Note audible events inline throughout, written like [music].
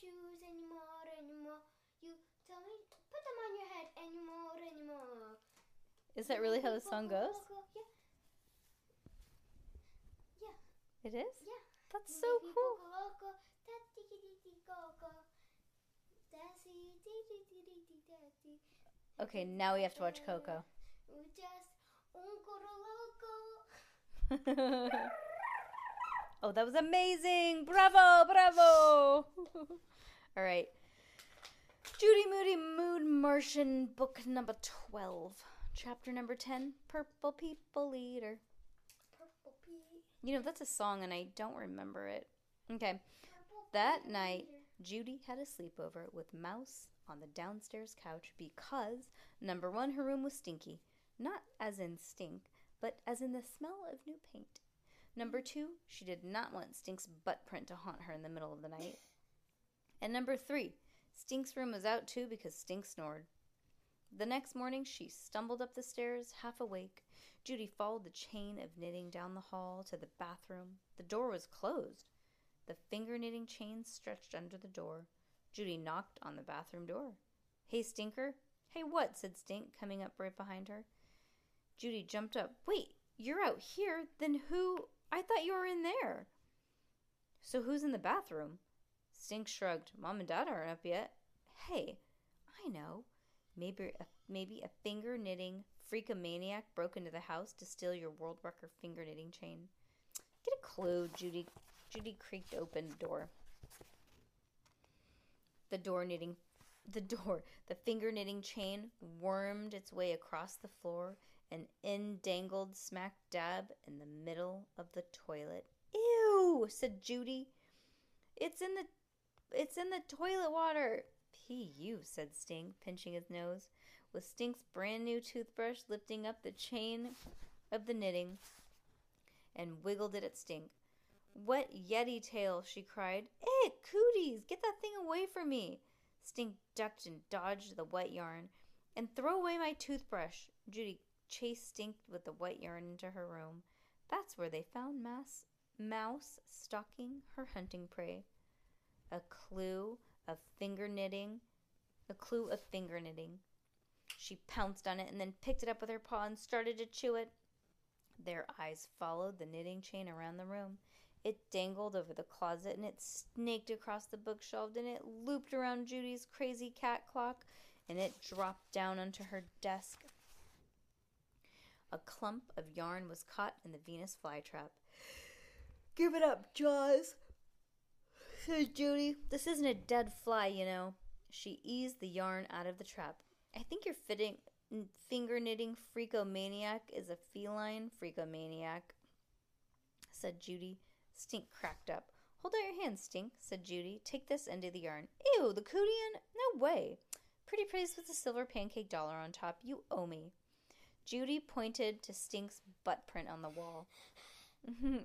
Shoes anymore, anymore? You tell me, put them on your head anymore, anymore. Is that really how the song goes? Yeah, yeah, It is? yeah. That's so cool. Okay, now we have to watch Coco. Just un coro loco. [laughs] oh, that was amazing! Bravo, bravo! [laughs] All right. Judy Moody Mood Martian, book number 12, chapter number 10 Purple People Eater. Purple pea. You know, that's a song and I don't remember it. Okay. That night, Judy had a sleepover with Mouse on the downstairs couch because, number one, her room was stinky. Not as in stink, but as in the smell of new paint. Number two, she did not want Stink's butt print to haunt her in the middle of the night. [laughs] And number three, Stink's room was out too because Stink snored. The next morning, she stumbled up the stairs, half awake. Judy followed the chain of knitting down the hall to the bathroom. The door was closed. The finger knitting chain stretched under the door. Judy knocked on the bathroom door. Hey, Stinker. Hey, what? said Stink, coming up right behind her. Judy jumped up. Wait, you're out here? Then who? I thought you were in there. So who's in the bathroom? Stink shrugged. Mom and Dad aren't up yet. Hey, I know. Maybe a, maybe a finger knitting freakomaniac broke into the house to steal your world record finger knitting chain. Get a clue, Judy. Judy creaked open the door. The door knitting the door, the finger knitting chain wormed its way across the floor and in dangled smack dab in the middle of the toilet. Ew, said Judy. It's in the it's in the toilet water. P.U., said Stink, pinching his nose, with Stink's brand new toothbrush lifting up the chain of the knitting and wiggled it at Stink. Wet Yeti tail, she cried. Eh, cooties, get that thing away from me. Stink ducked and dodged the wet yarn. And throw away my toothbrush. Judy chased Stink with the wet yarn into her room. That's where they found Mouse, Mouse stalking her hunting prey. A clue of finger knitting. A clue of finger knitting. She pounced on it and then picked it up with her paw and started to chew it. Their eyes followed the knitting chain around the room. It dangled over the closet and it snaked across the bookshelf and it looped around Judy's crazy cat clock and it dropped down onto her desk. A clump of yarn was caught in the Venus flytrap. Give it up, Jaws, said Judy. This isn't a dead fly, you know. She eased the yarn out of the trap. I think your fitting finger knitting freakomaniac is a feline freakomaniac, said Judy. Stink cracked up. Hold out your hand, Stink, said Judy. Take this end of the yarn. Ew, the cootian? No way. Pretty place with a silver pancake dollar on top. You owe me. Judy pointed to Stink's butt print on the wall. [laughs] Mm-hmm.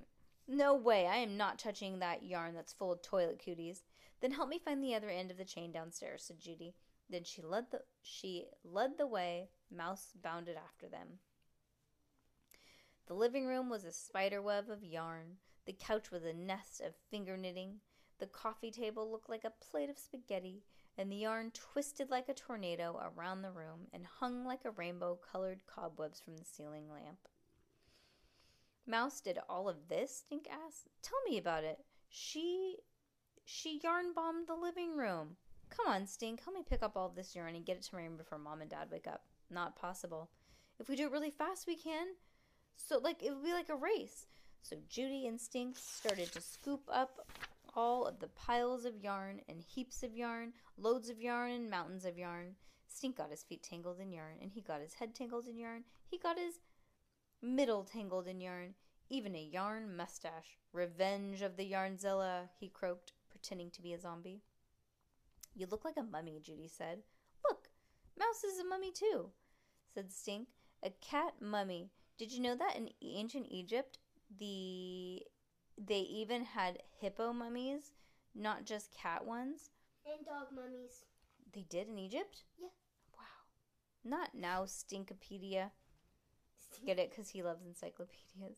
No way. I am not touching that yarn that's full of toilet cooties. Then help me find the other end of the chain downstairs, said Judy. Then she led the she led the way. Mouse bounded after them. The living room was a spider web of yarn. The couch was a nest of finger knitting. The coffee table looked like a plate of spaghetti, and the yarn twisted like a tornado around the room and hung like a rainbow colored cobwebs from the ceiling lamp. Mouse did all of this? Stink asked. Tell me about it. She she yarn bombed the living room. Come on, Stink, help me pick up all this yarn and get it to my room before mom and dad wake up. Not possible. If we do it really fast, we can. So, like, it would be like a race. So Judy and Stink started to scoop up all of the piles of yarn and heaps of yarn, loads of yarn and mountains of yarn. Stink got his feet tangled in yarn, and he got his head tangled in yarn. He got his middle tangled in yarn, even a yarn mustache. Revenge of the Yarnzilla, he croaked, pretending to be a zombie. You look like a mummy, Judy said. Look, Mouse is a mummy too, said Stink. A cat mummy. Did you know that in ancient Egypt, the they even had hippo mummies, not just cat ones? And dog mummies. They did in Egypt? Yeah. Wow. Not now, Stinkopedia. Get it? Because he loves encyclopedias.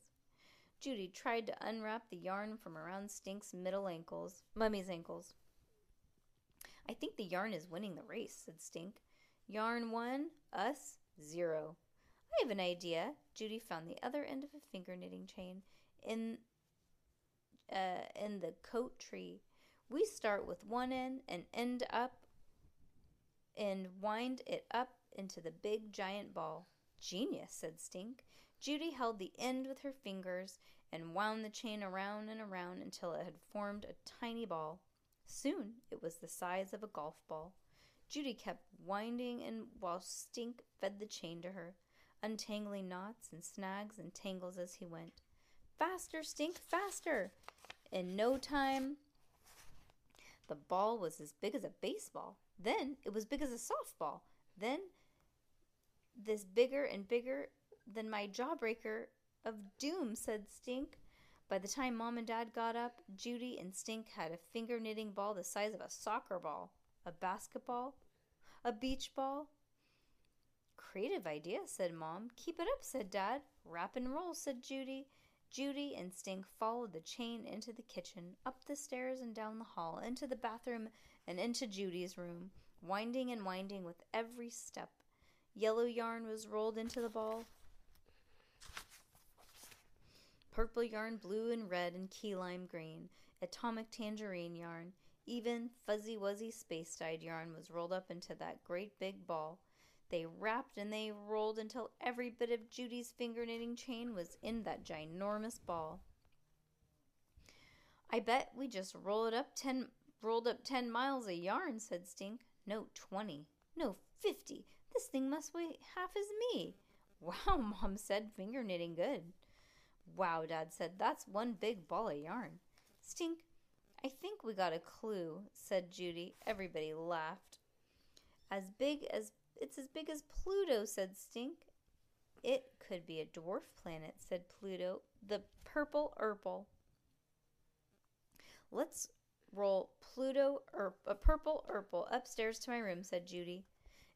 Judy tried to unwrap the yarn from around Stink's middle ankles, Mummy's ankles. I think the yarn is winning the race, said Stink. Yarn one, us zero. I have an idea. Judy found the other end of a finger knitting chain in uh, in the coat tree. We start with one end and end up and wind it up into the big giant ball. Genius, said Stink. Judy held the end with her fingers and wound the chain around and around until it had formed a tiny ball. Soon it was the size of a golf ball. Judy kept winding and while Stink fed the chain to her, untangling knots and snags and tangles as he went. Faster, Stink, faster! In no time, the ball was as big as a baseball. Then it was big as a softball. Then this bigger and bigger than my jawbreaker of doom, said Stink. By the time Mom and Dad got up, Judy and Stink had a finger knitting ball the size of a soccer ball, a basketball, a beach ball. Creative idea, said Mom. Keep it up, said Dad. Wrap and roll, said Judy. Judy and Stink followed the chain into the kitchen, up the stairs and down the hall, into the bathroom and into Judy's room, winding and winding with every step. Yellow yarn was rolled into the ball. Purple yarn, blue and red and key lime green, atomic tangerine yarn, even fuzzy wuzzy space dyed yarn was rolled up into that great big ball. They wrapped and they rolled until every bit of Judy's finger knitting chain was in that ginormous ball. I bet we just roll it up ten rolled up ten miles of yarn, said Stink. No, twenty. No, fifty. This thing must weigh half as me. Wow, [laughs] Mom said, finger knitting good. Wow, Dad said, that's one big ball of yarn. Stink, I think we got a clue, said Judy. Everybody laughed. As big as it's as big as Pluto, said Stink. It could be a dwarf planet, said Pluto. The purple Urple. Let's roll Pluto or a purple Urple upstairs to my room, said Judy.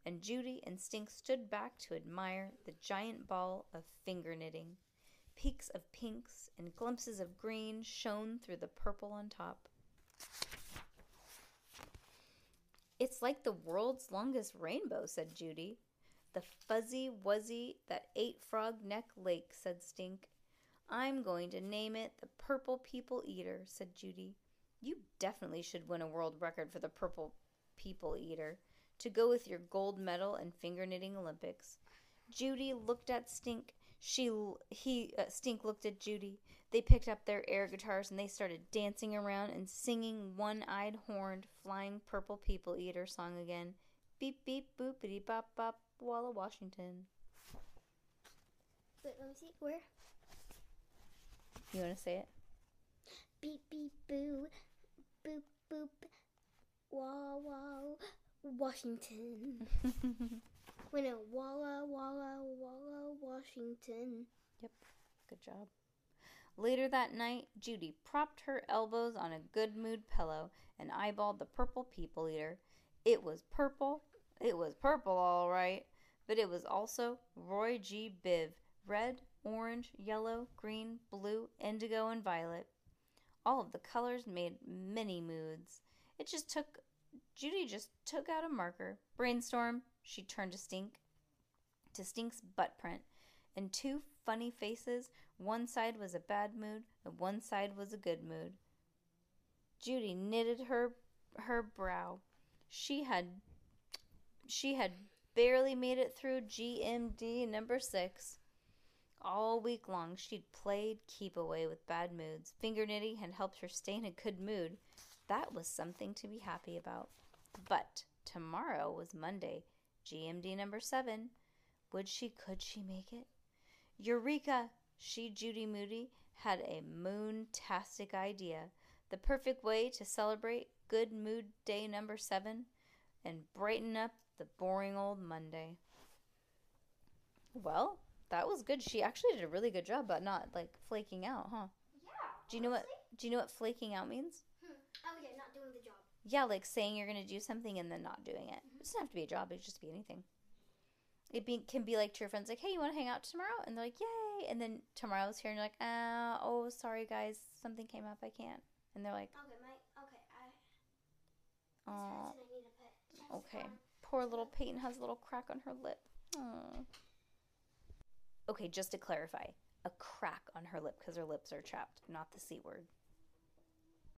And Judy and Stink stood back to admire the giant ball of finger knitting. Peaks of pinks and glimpses of green shone through the purple on top. It's like the world's longest rainbow, said Judy. The fuzzy wuzzy that ate Frog Neck Lake, said Stink. I'm going to name it the Purple People Eater, said Judy. You definitely should win a world record for the Purple People Eater to go with your gold medal and finger knitting Olympics. Judy looked at Stink. She he uh, Stink looked at Judy. They picked up their air guitars and they started dancing around and singing one-eyed horned flying purple people eater song again. Beep beep boopity bop bop Walla Washington. Wait, let me see. Where? You want to say it? Beep beep boo, boop boop, wah wah, Washington. [laughs] Wait, no, Walla Walla Walla Washington. Yep. Good job. Later that night, Judy propped her elbows on a good mood pillow and eyeballed the purple people eater. It was purple. It was purple, all right, but it was also Roy G. Biv red, orange, yellow, green, blue, indigo, and violet. All of the colors made many moods. It just took, Judy just took out a marker. Brainstorm, she turned to Stink, to Stink's butt print, and two funny faces. One side was a bad mood, and one side was a good mood. Judy knitted her her brow. She had she had barely made it through GMD number 6. All week long she'd played keep away with bad moods. Finger knitting had helped her stay in a good mood. That was something to be happy about. But tomorrow was Monday, GMD number seven. Would she, could she make it? Eureka! She, Judy Moody, had a moon-tastic idea. The perfect way to celebrate Good Mood Day number seven and brighten up the boring old Monday. Well, that was good. She actually did a really good job about not like flaking out, huh? Yeah. Do you know what do you know what flaking out means? Hmm. Oh yeah, not doing the job. Yeah, like saying you're gonna do something and then not doing it. It doesn't have to be a job, it could just be anything. It be, can be like to your friends, like, hey, you want to hang out tomorrow? And they're like, yay. And then tomorrow's here and you're like, uh, oh, sorry, guys, something came up, I can't. And they're like, Okay, my okay. I. oh, I need a pet. okay. Poor little Peyton has a little crack on her lip. Aw. Okay, just to clarify, a crack on her lip because her lips are chapped, not the C word.